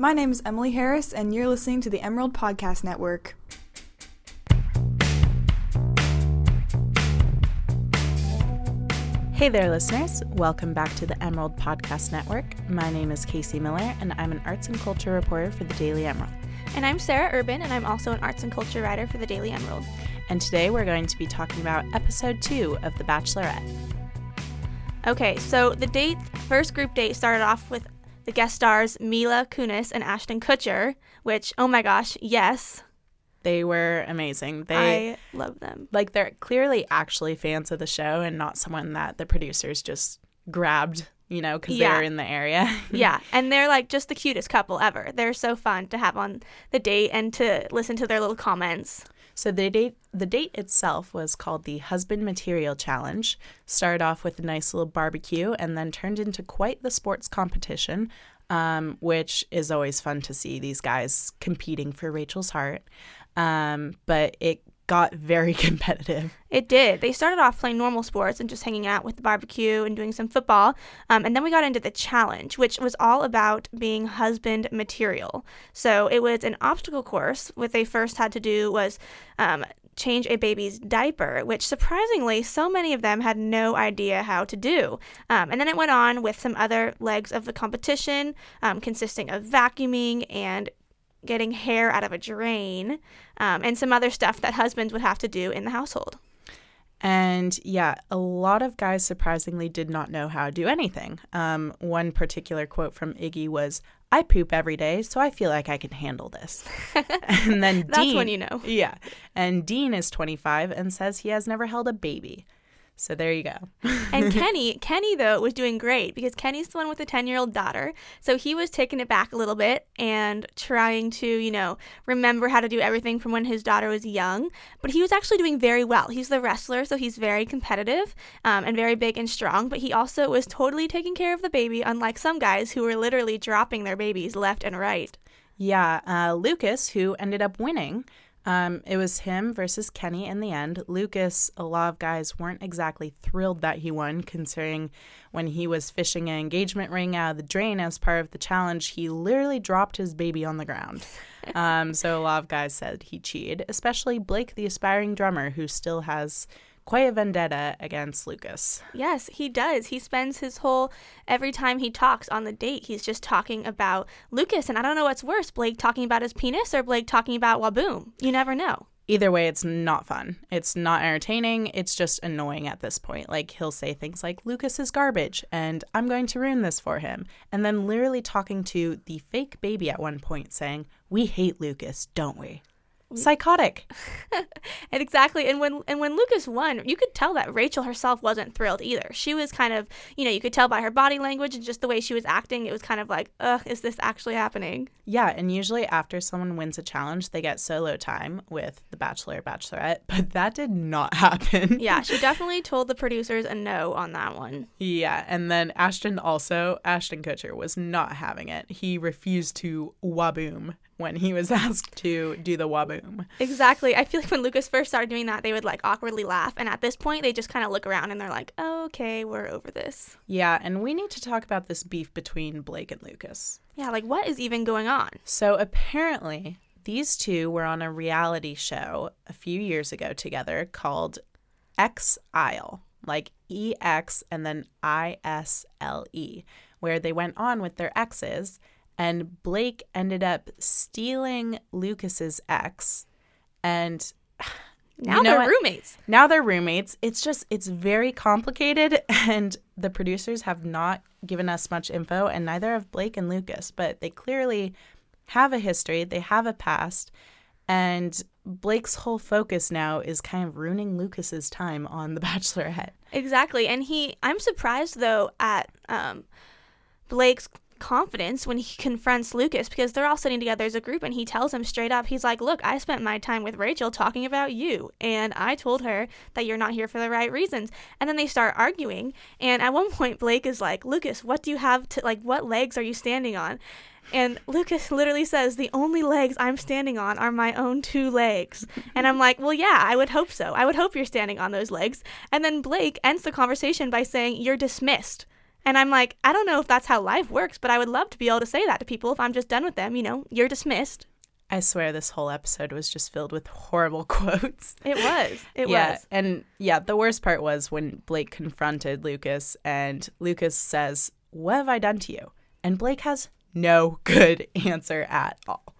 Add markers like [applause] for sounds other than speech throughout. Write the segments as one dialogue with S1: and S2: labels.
S1: My name is Emily Harris, and you're listening to the Emerald Podcast Network.
S2: Hey there, listeners. Welcome back to the Emerald Podcast Network. My name is Casey Miller, and I'm an arts and culture reporter for the Daily Emerald.
S3: And I'm Sarah Urban, and I'm also an arts and culture writer for the Daily Emerald.
S2: And today we're going to be talking about episode two of The Bachelorette.
S3: Okay, so the date, first group date started off with the guest stars Mila Kunis and Ashton Kutcher, which, oh my gosh, yes.
S2: They were amazing. They
S3: I love them.
S2: like they're clearly actually fans of the show and not someone that the producers just grabbed, you know, because
S3: Yeah.
S2: they're in the area. [laughs]
S3: yeah, and they're like just the cutest couple ever. They're so fun to have on the date and to listen to their little comments.
S2: So the date the date itself was called the Husband Material Challenge. Started off with a nice little barbecue and then turned into quite the sports competition, um, which is always fun to see these guys competing for Rachel's heart. Um, but it got very [laughs] competitive.
S3: It did. They started off playing normal sports and just hanging out with the barbecue and doing some football. Um, and then we got into the challenge, which was all about being husband material. So it was an obstacle course. What they first had to do was um, change a baby's diaper, which surprisingly, so many of them had no idea how to do. Um, and then it went on with some other legs of the competition, um, consisting of vacuuming and getting hair out of a drain, um, and some other stuff that husbands would have to do in the household.
S2: And yeah, a lot of guys surprisingly did not know how to do anything. Um, one particular quote from Iggy was, I poop every day, so I feel like I can handle this. [laughs] and then
S3: That's
S2: Dean,
S3: when you know.
S2: Yeah. And Dean is 25 and says he has never held a baby. So there you go. [laughs]
S3: And Kenny, Kenny though was doing great because Kenny's the one with a 10-year-old daughter. So he was taking it back a little bit and trying to, you know, remember how to do everything from when his daughter was young. But he was actually doing very well. He's the wrestler, so he's very competitive um, and very big and strong. But he also was totally taking care of the baby, unlike some guys who were literally dropping their babies left and right.
S2: Yeah, uh, Lucas, who ended up winning, um, it was him versus Kenny in the end. Lucas, a lot of guys weren't exactly thrilled that he won, considering when he was fishing an engagement ring out of the drain as part of the challenge, he literally dropped his baby on the ground. [laughs] Um, so a lot of guys said he cheated, especially Blake, the aspiring drummer, who still has quite a vendetta against Lucas.
S3: Yes, he does. He spends his whole every time he talks on the date, he's just talking about Lucas, and I don't know what's worse, Blake talking about his penis or Blake talking about Whaboom. You never know.
S2: either way, it's not fun. It's not entertaining. It's just annoying at this point. Like, he'll say things like, Lucas is garbage, and I'm going to ruin this for him. And then literally talking to the fake baby at one point, saying, We hate Lucas, don't we? Psychotic. [laughs]
S3: And exactly, and when and when Lucas won, you could tell that Rachel herself wasn't thrilled either. She was kind of, you know, you could tell by her body language and just the way she was acting. It was kind of like, ugh, is this actually happening?
S2: Yeah, and usually after someone wins a challenge, they get solo time with the Bachelor or Bachelorette, [laughs] but that did not happen. [laughs]
S3: Yeah, she definitely told the producers a no on that one.
S2: Yeah, and then Ashton also, Ashton Kutcher was not having it. He refused to whaboom when he was [laughs] asked to do the whaboom.
S3: Exactly. I feel like when Lucas first started doing that, they would like awkwardly laugh. And at this point, they just kind of look around and they're like, oh, okay, we're over this.
S2: Yeah, and we need to talk about this beef between Blake and Lucas.
S3: Yeah, like what is even going on?
S2: So apparently, these two were on a reality show a few years ago together called Ex Isle, like E X and then I S L E, where they went on with their exes. And Blake ended up stealing Lucas's ex. And [sighs]
S3: Now
S2: You know
S3: they're
S2: what?
S3: roommates.
S2: now they're roommates. It's just, it's very complicated. [laughs] And the producers have not given us much info, and neither have Blake and Lucas, but they clearly have a history, they have a past. And Blake's whole focus now is kind of ruining Lucas's time on The [laughs] Bachelorette.
S3: Exactly. And he, I'm surprised though at um, Blake's confidence when he confronts Lucas because they're all sitting together as a group and he tells him straight up, he's like, Look, I spent my time with Rachel talking about you. And I told her that you're not here for the right reasons. And then they start arguing. And at one [laughs] point, Blake is like, Lucas, what do you have to, like, what legs are you standing on? And Lucas literally says, The only legs I'm standing on are my own two legs. And I'm like, Well, yeah, I would hope so. I would hope you're standing on those legs. And then Blake ends the conversation by saying, You're dismissed. And I'm like, I don't know if that's how life works, but I would love to be able to say that to people if I'm just done with them. You know, you're dismissed.
S2: I swear this whole episode was just filled with horrible [laughs] quotes.
S3: It was. It
S2: yeah,
S3: was.
S2: and yeah, the worst part was when Blake confronted Lucas, and Lucas says, "What have I done to you?" And Blake has no [laughs] good answer at all.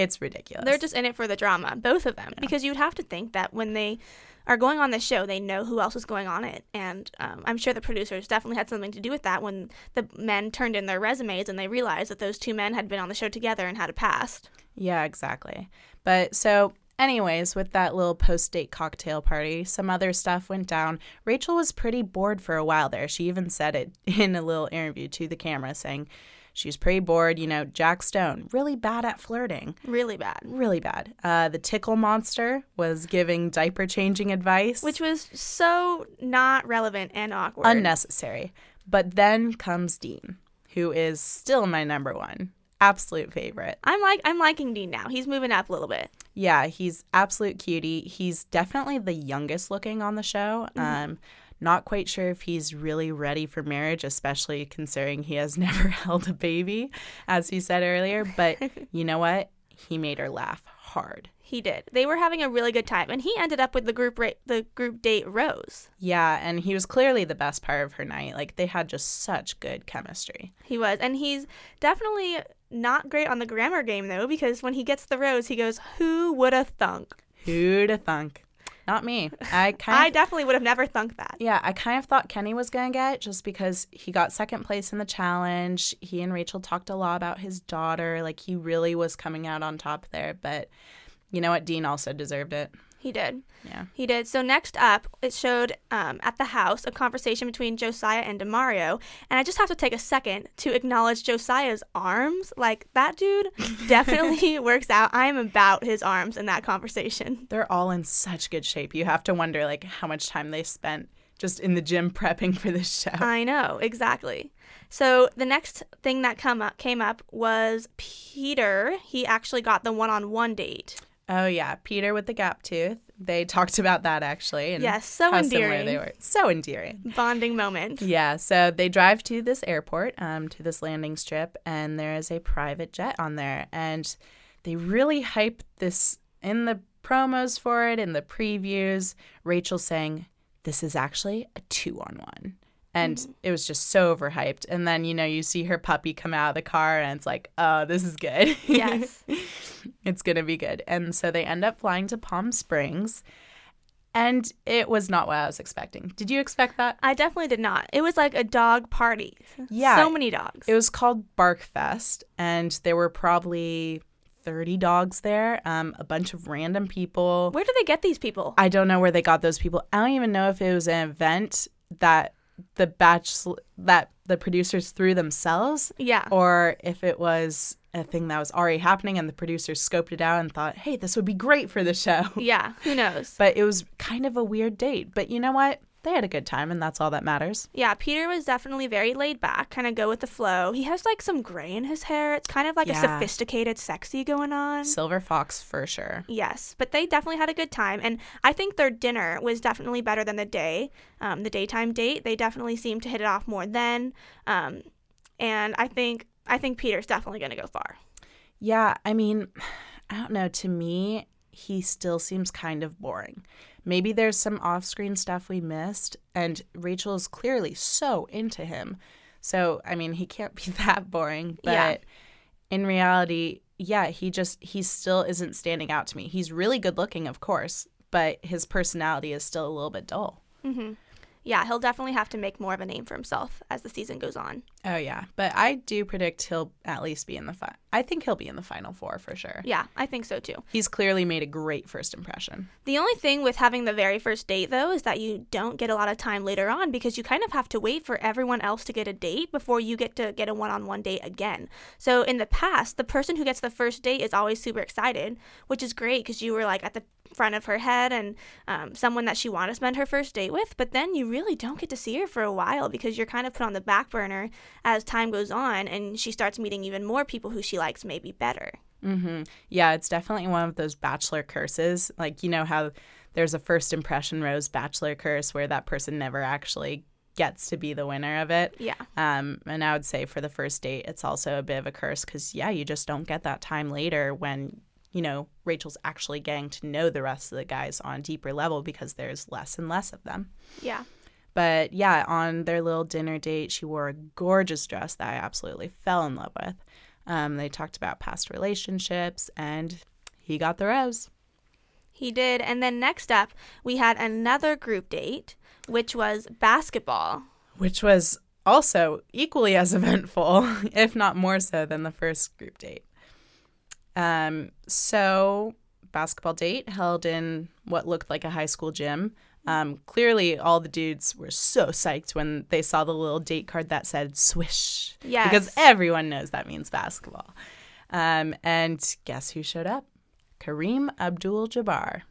S2: It's ridiculous.
S3: They're just in it for the drama, both of them, because you'd have to think that when they are going on the show, they know who else is going on it, and um, I'm sure the producers definitely had something to do with that when the men turned in their resumes and they realized that those two men had been on the show together and had a past.
S2: Yeah, exactly. But so, anyways, with that little post date cocktail party, some other stuff went down. Rachel was pretty bored for a while there. She even said it [laughs] in a little interview to the camera, saying she was pretty bored. You know, Jack Stone, really bad at flirting.
S3: Really bad.
S2: Really bad. Uh, the tickle monster was giving diaper changing advice,
S3: Which was so not relevant and awkward.
S2: unnecessary. But then comes Dean, who is still my number one. Absolute favorite.
S3: I'm like I'm liking Dean now. He's moving up a little bit.
S2: Yeah, he's absolute cutie. He's definitely the youngest looking on the show. Um, not quite sure if he's really ready for marriage, especially considering he has [laughs] never held a baby, as he said earlier. But [laughs] you know what? He made her laugh hard.
S3: He did. They were having a really good time, and he ended up with the group ra- the group date Rose.
S2: Yeah, and he was clearly the best part of her night. Like they had just such good chemistry.
S3: He was, and he's definitely not great on the grammar game though, because when he gets the rose, he goes, "Who would have thunk?"
S2: Who'd have thunk? Not me. I [laughs] kind
S3: I
S2: of
S3: definitely would have never thunk that.
S2: Yeah, I kind of thought Kenny was going to get it just because he got second place in the challenge. He and Rachel talked a lot about his daughter. Like, he really was coming out on top there. But you know what? Dean also deserved it.
S3: He did.
S2: Yeah.
S3: He did. So next up, it showed um, at the house a conversation between Josiah and Demario, and I just have to take a second to acknowledge Josiah's arms. Like that dude [laughs] definitely works out. I am about his arms in that conversation.
S2: They're all in such good shape. You have to wonder, like, how much time they spent just in the gym [laughs] prepping for this show.
S3: I know exactly. So the next thing that come up came up was Peter. He actually got the one-on-one date.
S2: Oh, yeah. Peter with the gap tooth. They talked about that actually. And
S3: Yes, so endearing.
S2: they were. So endearing.
S3: Bonding moment.
S2: Yeah, so they drive to this airport, um, to this landing strip, and there is a private jet on there. And they really hype this in the promos for it, in the previews. Rachel saying, This is actually a two And it was just so overhyped. And then, you know, you see her puppy come out of the car, and it's like, Oh, this is good.
S3: Yes. [laughs]
S2: it's going to be good. And so they end up flying to Palm Springs. And it was not what I was expecting. Did you expect that?
S3: I definitely did not. It was like a dog party.
S2: Yeah.
S3: So many dogs.
S2: It was called Bark Fest, and there were probably 30 dogs there, um, a bunch of random people.
S3: Where do they get these people?
S2: I don't know where they got those people. I don't even know if it was an event that the batch that the producers threw themselves
S3: yeah.
S2: or if it was a thing that was already happening and the producers scoped it out and thought, "Hey, this would be great for the show."
S3: yeah. Who knows?
S2: But it was kind of a weird date. But you know what? They had a good time and that's all that matters.
S3: Yeah, Peter was definitely very laid back, kind of go with the flow. He has like some gray in his hair. It's kind of like a sophisticated sexy going on.
S2: Silver Fox for sure.
S3: Yes, but they definitely had a good time, and I think their dinner was definitely better than the day, um, the daytime date. They definitely seemed to hit it off more then, um, and I think I think Peter's definitely going to go far.
S2: Yeah, I mean, [sighs] I don't know. To me, he still seems kind of boring. Maybe there's some off screen stuff we missed, and Rachel is clearly so into him. So, I mean, he can't be [laughs] that boring. But
S3: Yeah.
S2: in reality, yeah, he just, he still isn't standing out to me. He's really good looking, of course, but his personality is still a little bit dull. Mm-hmm.
S3: Yeah, he'll definitely have to make more of a name for himself as the season goes on.
S2: Oh, yeah. But I do predict he'll at least be in the, fi- I think he'll be in the final four for sure.
S3: Yeah, I think so too.
S2: He's clearly made a great first impression.
S3: The only thing with having the very first date, though, is that you don't get a lot of time later on because you kind of have to wait for everyone else to get a date before you get to get a one on one date again. So, in the past, the person who gets the first date is always super excited, which is great because you were like at the front of her head and um, someone that she wanted to spend her first date with. But then you really don't get to see her for a while because you're kind of put on the back burner as time goes on and she starts meeting even more people who she likes maybe better.
S2: hmm Yeah, it's definitely one of those bachelor curses. Like, you know how there's a first impression rose bachelor curse where that person never actually gets to be the winner of it.
S3: Yeah.
S2: Um, and I would say for the first date, it's also a bit of a curse because, yeah, you just don't get that time later when, you know, Rachel's actually getting to know the rest of the guys on a deeper level because there's less and less of them.
S3: Yeah.
S2: But yeah, on their little dinner date, she wore a gorgeous dress that I absolutely fell in love with. Um, they talked about past relationships, and he got the rose.
S3: He did. And then next up, we had another group date, which was basketball.
S2: Which was also equally as [laughs] eventful, if not more so, than the first group date. Um, so, basketball date held in what looked like a high school gym. Um, clearly, all the dudes were so psyched when they saw the little date card that said swish.
S3: Yes.
S2: Because everyone knows that means basketball. Um, and guess who showed up? Kareem Abdul Jabbar.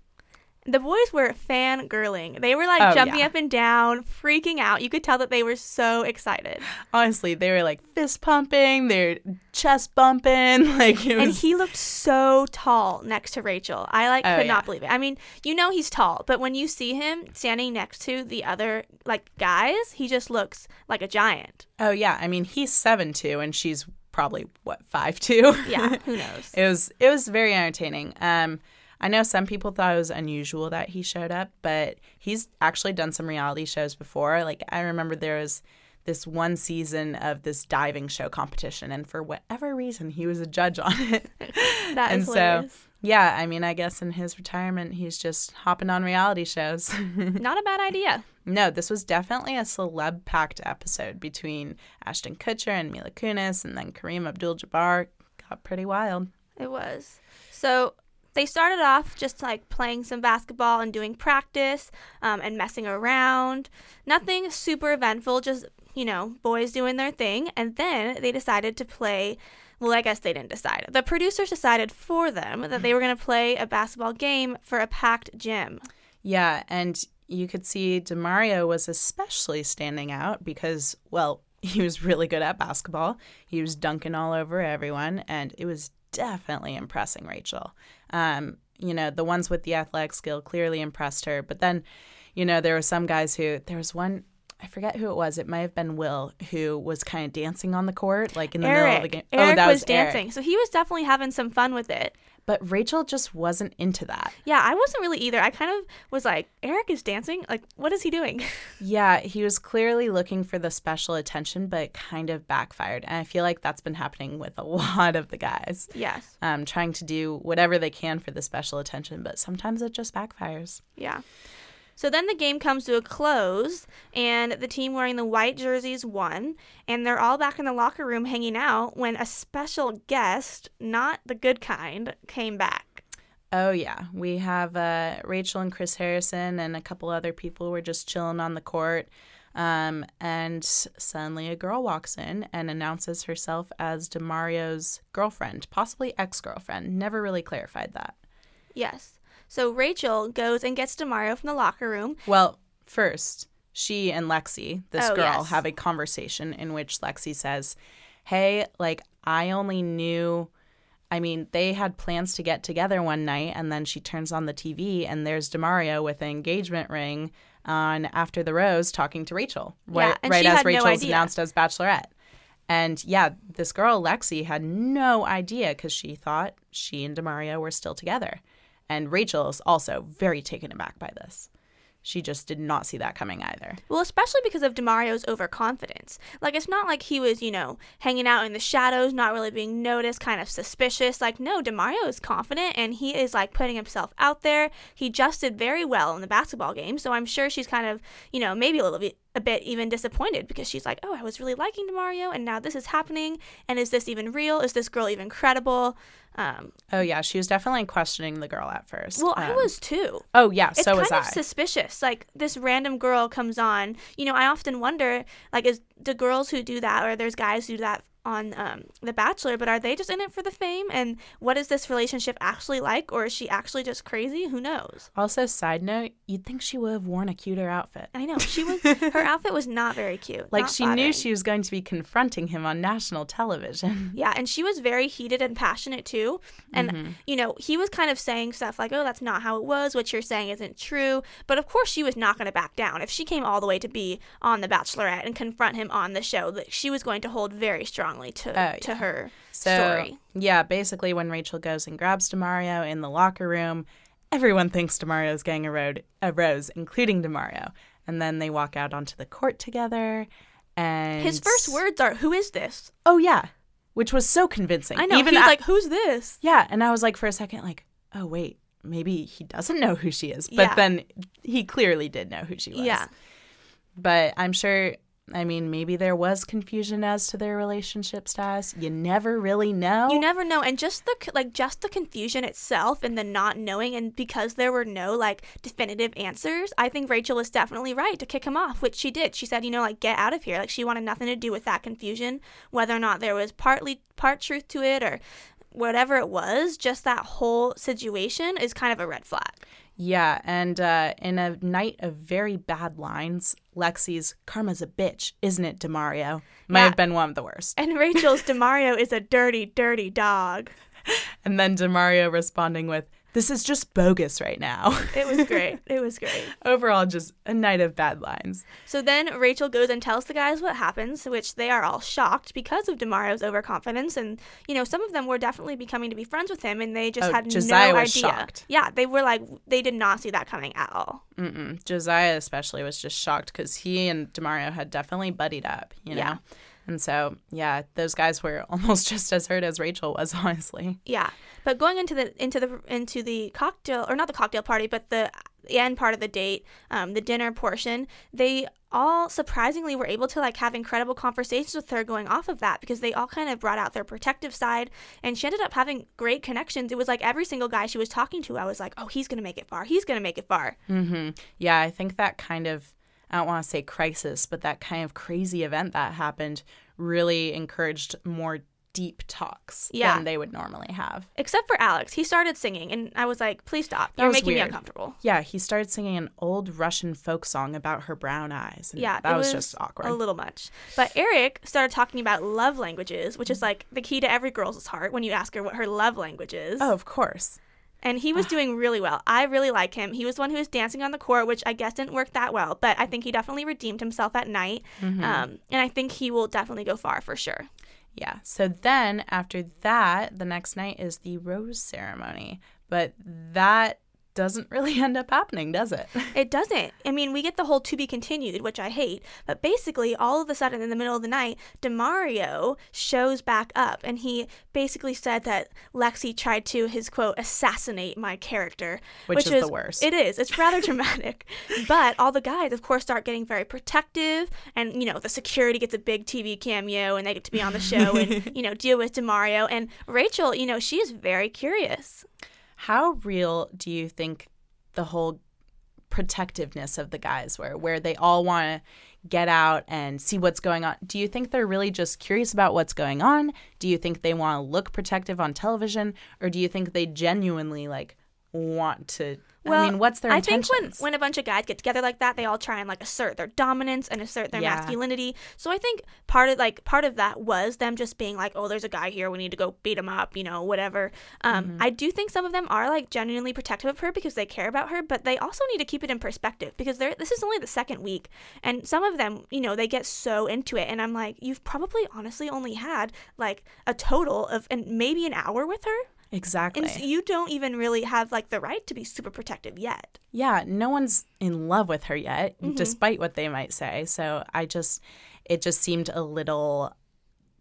S3: The boys were fangirling. They were like
S2: Oh,
S3: jumping
S2: yeah.
S3: up and down, freaking out. You could tell that they were so excited.
S2: Honestly, they were like fist pumping, they're chest bumping. [laughs] Like, it was.
S3: And he looked so tall next to Rachel. I like
S2: Oh,
S3: could
S2: yeah.
S3: not believe it. I mean, you know he's tall, but when you see him standing next to the other like guys, he just looks like a giant.
S2: oh, yeah. I mean, he's seven two, and she's probably, what, five two?
S3: Yeah, who [laughs] knows?
S2: it was it was very entertaining. Um, I know some people thought it was unusual that he showed up, but he's actually done some reality shows before. Like I remember there was this one season of this diving show competition, and for whatever reason, he was a judge on it. [laughs]
S3: That
S2: and
S3: is
S2: so,
S3: hilarious.
S2: yeah, I mean, I guess in his retirement, he's just hopping on reality shows. [laughs]
S3: Not a bad idea.
S2: no, this was definitely a celeb packed episode between Ashton Kutcher and Mila Kunis, and then Kareem Abdul-Jabbar. Got pretty wild.
S3: It was. So they started off just like playing some basketball and doing practice um, and messing around. Nothing super eventful, just, you know, boys doing their thing. And then they decided to play. Well, I guess they didn't decide. The producers decided for them that they were going to play a basketball game for a packed gym.
S2: Yeah, and you could see Demario was especially standing out because, well, [laughs] he was really good at basketball. He was dunking all over everyone, and it was definitely impressing Rachel. Um, you know, the ones with the athletic skill clearly impressed her, but then, you know, there were some guys who there was one. I forget who it was. It might have been Will who was kind of dancing on the court, like in the middle of the game.
S3: Eric
S2: oh, that
S3: was,
S2: was, Eric.
S3: dancing. So he was definitely having some fun with it.
S2: But Rachel just wasn't into that.
S3: Yeah, I wasn't really either. I kind of was like, Eric is dancing? Like, what is he doing? [laughs]
S2: Yeah, he was clearly looking for the special attention, but it kind of backfired. And I feel like that's been happening with a [laughs] lot of the guys,
S3: yes.
S2: um, trying to do whatever they can for the special attention, but sometimes it just backfires.
S3: Yeah. So then the game comes to a close, and the team wearing the white jerseys won, and they're all back in the locker room hanging out when a special guest, not the good kind, came back.
S2: Oh, yeah. We have uh, Rachel and Chris Harrison, and a couple other people were just chilling on the court. Um, and suddenly a girl walks in and announces herself as Demario's girlfriend, possibly ex girlfriend. Never really clarified that.
S3: Yes. So Rachel goes and gets Demario from the locker room.
S2: Well, first, she and Lexi, this
S3: Oh,
S2: girl,
S3: yes.
S2: have a conversation in which Lexi says, Hey, like, I only knew. I mean, they had plans to get together one night, and then she turns on the TV, and there's Demario with an engagement ring on After the Rose talking to Rachel,
S3: Yeah,
S2: right,
S3: and
S2: right
S3: she
S2: as
S3: no
S2: Rachel's
S3: idea.
S2: announced as Bachelorette. And yeah, this girl, Lexi, had no idea because she thought she and Demario were still together. And Rachel is also very taken aback by this. She just did not see that coming either.
S3: Well, especially because of Demario's overconfidence. Like, it's not like he was, you know, hanging out in the shadows, not really being noticed, kind of suspicious. Like, no, Demario is confident and he is, like, putting himself out there. He just did very well in the basketball game. So I'm sure she's kind of, you know, maybe a little bit, a bit even disappointed because she's like, oh, I was really liking Demario and now this is happening. And is this even real? Is this girl even credible? Um,
S2: Oh yeah, she was definitely questioning the girl at first.
S3: well, I
S2: Um,
S3: was too.
S2: Oh yeah,
S3: it's
S2: so
S3: kind
S2: was
S3: of
S2: I.
S3: suspicious. Like this random girl comes on. You know, I often wonder, like, is the girls who do that, or there's guys who do that on um, The Bachelor, but are they just in it for the fame? And what is this relationship actually like? Or is she actually just crazy? Who knows?
S2: Also, side note, you'd think she would have worn a cuter outfit.
S3: I know she was. [laughs] her outfit was not very cute.
S2: Like she knew she was going to be confronting him on national television. [laughs]
S3: Yeah, and she was very heated and passionate too. And
S2: Mm-hmm.
S3: you know, he was kind of saying stuff like, "Oh, that's not how it was. What you're saying isn't true." But of course, she was not going to back down. If she came all the way to be on The Bachelorette and confront him on the show, that she was going to hold very strongly to
S2: Oh,
S3: to her
S2: So,
S3: story.
S2: yeah, basically, when Rachel goes and grabs Demario in the locker room, everyone thinks Demario's getting a, road, a rose, including Demario. And then they walk out onto the court together. And
S3: His first words are, "Who is this?"
S2: Oh, yeah. Which was so convincing.
S3: I know.
S2: Even
S3: he was
S2: a-
S3: like, "Who's this?"
S2: Yeah, and I was like for a second like, "Oh wait, maybe he doesn't know who she is." But
S3: Yeah.
S2: then he clearly did know who she was.
S3: Yeah.
S2: But I'm sure I mean, maybe there was confusion as to their relationship status. You never really know.
S3: You never know, and just the like just the confusion itself and the not knowing, and because there were no like definitive answers, I think Rachel was definitely right to kick him off, which she did. She said, you know, like get out of here. Like she wanted nothing to do with that confusion, whether or not there was partly part truth to it or whatever it was. Just that whole situation is kind of a red flag.
S2: Yeah, and uh, in a night of very bad lines, Lexi's "Karma's a bitch, isn't it, Demario?" might
S3: Yeah.
S2: have been one of the worst.
S3: And Rachel's Demario is a dirty, dirty dog. [laughs]
S2: And then Demario responding with, "This is just bogus right now."
S3: It was [laughs] great. it was great.
S2: Overall, just a night of bad lines.
S3: So then Rachel goes and tells the guys what happens, which they are all shocked because of Demario's overconfidence. And, you know, some of them were definitely becoming to be friends with him and they just
S2: Oh,
S3: had
S2: Josiah
S3: no
S2: was
S3: idea.
S2: shocked.
S3: Yeah, they were like, they did not see that coming at all.
S2: Mm-mm. Josiah especially was just shocked because he and Demario had definitely buddied up, you know.
S3: Yeah.
S2: And so, yeah, those guys were [laughs] almost just as hurt as Rachel was, [laughs] honestly.
S3: Yeah. But going into the into the into the cocktail or not the cocktail party, but the end part of the date, um, the dinner portion, they all surprisingly were able to like have incredible conversations with her going off of that because they all kind of brought out their protective side and she ended up having great connections. It was like every single guy she was talking to, I was like, oh, he's gonna make it far. He's gonna make it far.
S2: Mm-hmm. Yeah, I think that kind of, I don't want to say crisis, but that kind of crazy event that happened really encouraged more deep talks
S3: Yeah.
S2: than they would normally have.
S3: Except for Alex, he started singing, and I was like, please stop.
S2: That
S3: You're
S2: was
S3: making me uncomfortable.
S2: Yeah, he started singing an old Russian folk song about her brown eyes. and
S3: Yeah,
S2: that
S3: it
S2: was, just awkward.
S3: A little much. But Eric started talking about love languages, which is like the key to every girl's heart when you ask her what her love language is.
S2: oh, of course.
S3: And he was doing really well. I really like him. He was the one who was dancing on the court, which I guess didn't work that well, but I think he definitely redeemed himself at night.
S2: Mm-hmm.
S3: Um, and I think he will definitely go far for sure.
S2: Yeah. So then after that, the next night is the rose ceremony. But that doesn't really [laughs] end up happening, does it? [laughs]
S3: It doesn't. I mean, we get the whole to be continued, which I hate. But basically, all of a sudden, in the middle of the night, Demario shows back up, and he basically said that Lexi tried to his quote assassinate my character,
S2: Which is the worst.
S3: It is. It's rather [laughs] dramatic. But all the guys, of course, start getting very protective, and you know, the security gets a big TV cameo, and they get to be on the show and you know deal with Demario. And Rachel, you know, she is very curious.
S2: How real do you think the whole protectiveness of the guys were, where they all want to get out and see what's going on? Do you think they're really just curious about what's going on? Do you think they want to look protective on television? Or do you think they genuinely like want to?
S3: Well,
S2: I mean, what's their
S3: I think when when a bunch of guys get together like that, they all try and like assert their dominance and assert their
S2: Yeah.
S3: masculinity. So I think part of like part of that was them just being like, oh, there's a guy here, we need to go beat him up, you know, whatever. Um,
S2: Mm-hmm.
S3: I do think some of them are like genuinely protective of her because they care about her, but they also need to keep it in perspective because they're this is only the second week, and some of them, you know, they get so into it, and I'm like, you've probably honestly only had like a total of and maybe an hour with her.
S2: Exactly.
S3: And so you don't even really have like the right to be super protective yet.
S2: yeah, no one's in love with her yet,
S3: Mm-hmm.
S2: despite what they might say. So I just, it just seemed a little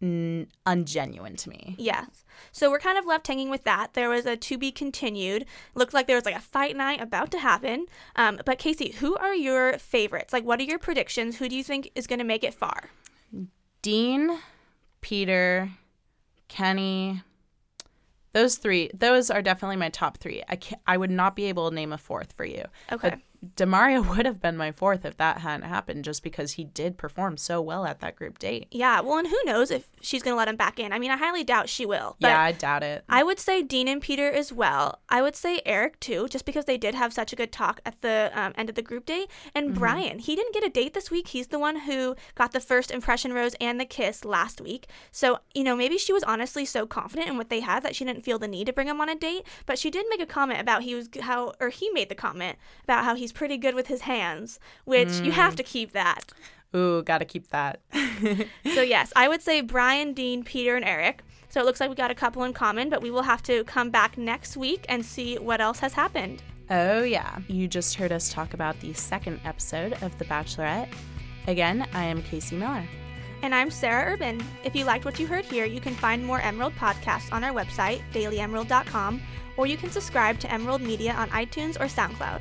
S2: mm, ungenuine to me.
S3: Yes. So we're kind of left hanging with that. There was a to be continued. Looked like there was like a fight night about to happen. Um, but Casey, who are your favorites? Like, what are your predictions? Who do you think is going to make it far?
S2: Dean, Peter, Kenny, those three, those are definitely my top three. I can I would not be able to name a fourth for you.
S3: Okay.
S2: But Demario [laughs] would have been my fourth if that hadn't happened, just because he did perform so well at that group date.
S3: Yeah, well, and who knows if she's going to let him back in. I mean, I highly doubt she will. But
S2: yeah, I doubt it.
S3: I would say Dean and Peter as well. I would say Eric too, just because they did have such a good talk at the um, end of the group date. And
S2: Mm-hmm.
S3: Bryan, he didn't get a date this week. He's the one who got the first impression rose and the kiss last week. So, you know, maybe she was honestly so confident in what they had that she didn't feel the need to bring him on a date. But she did make a comment about he was how, or he made the comment about how he's pretty good with his hands, which you
S2: Mm.
S3: have to keep that.
S2: Ooh, gotta keep that. [laughs]
S3: So yes, I would say Bryan, Dean, Peter, and Eric. So it looks like we got a couple in common, but we will have to come back next week and see what else has happened.
S2: Oh, yeah. You just heard us talk about the second episode of The Bachelorette. Again, I am Casey Miller.
S3: And I'm Sarah Urban. If you liked what you heard here, you can find more Emerald podcasts on our website, dailyemerald.com, or you can subscribe to Emerald Media on iTunes or SoundCloud.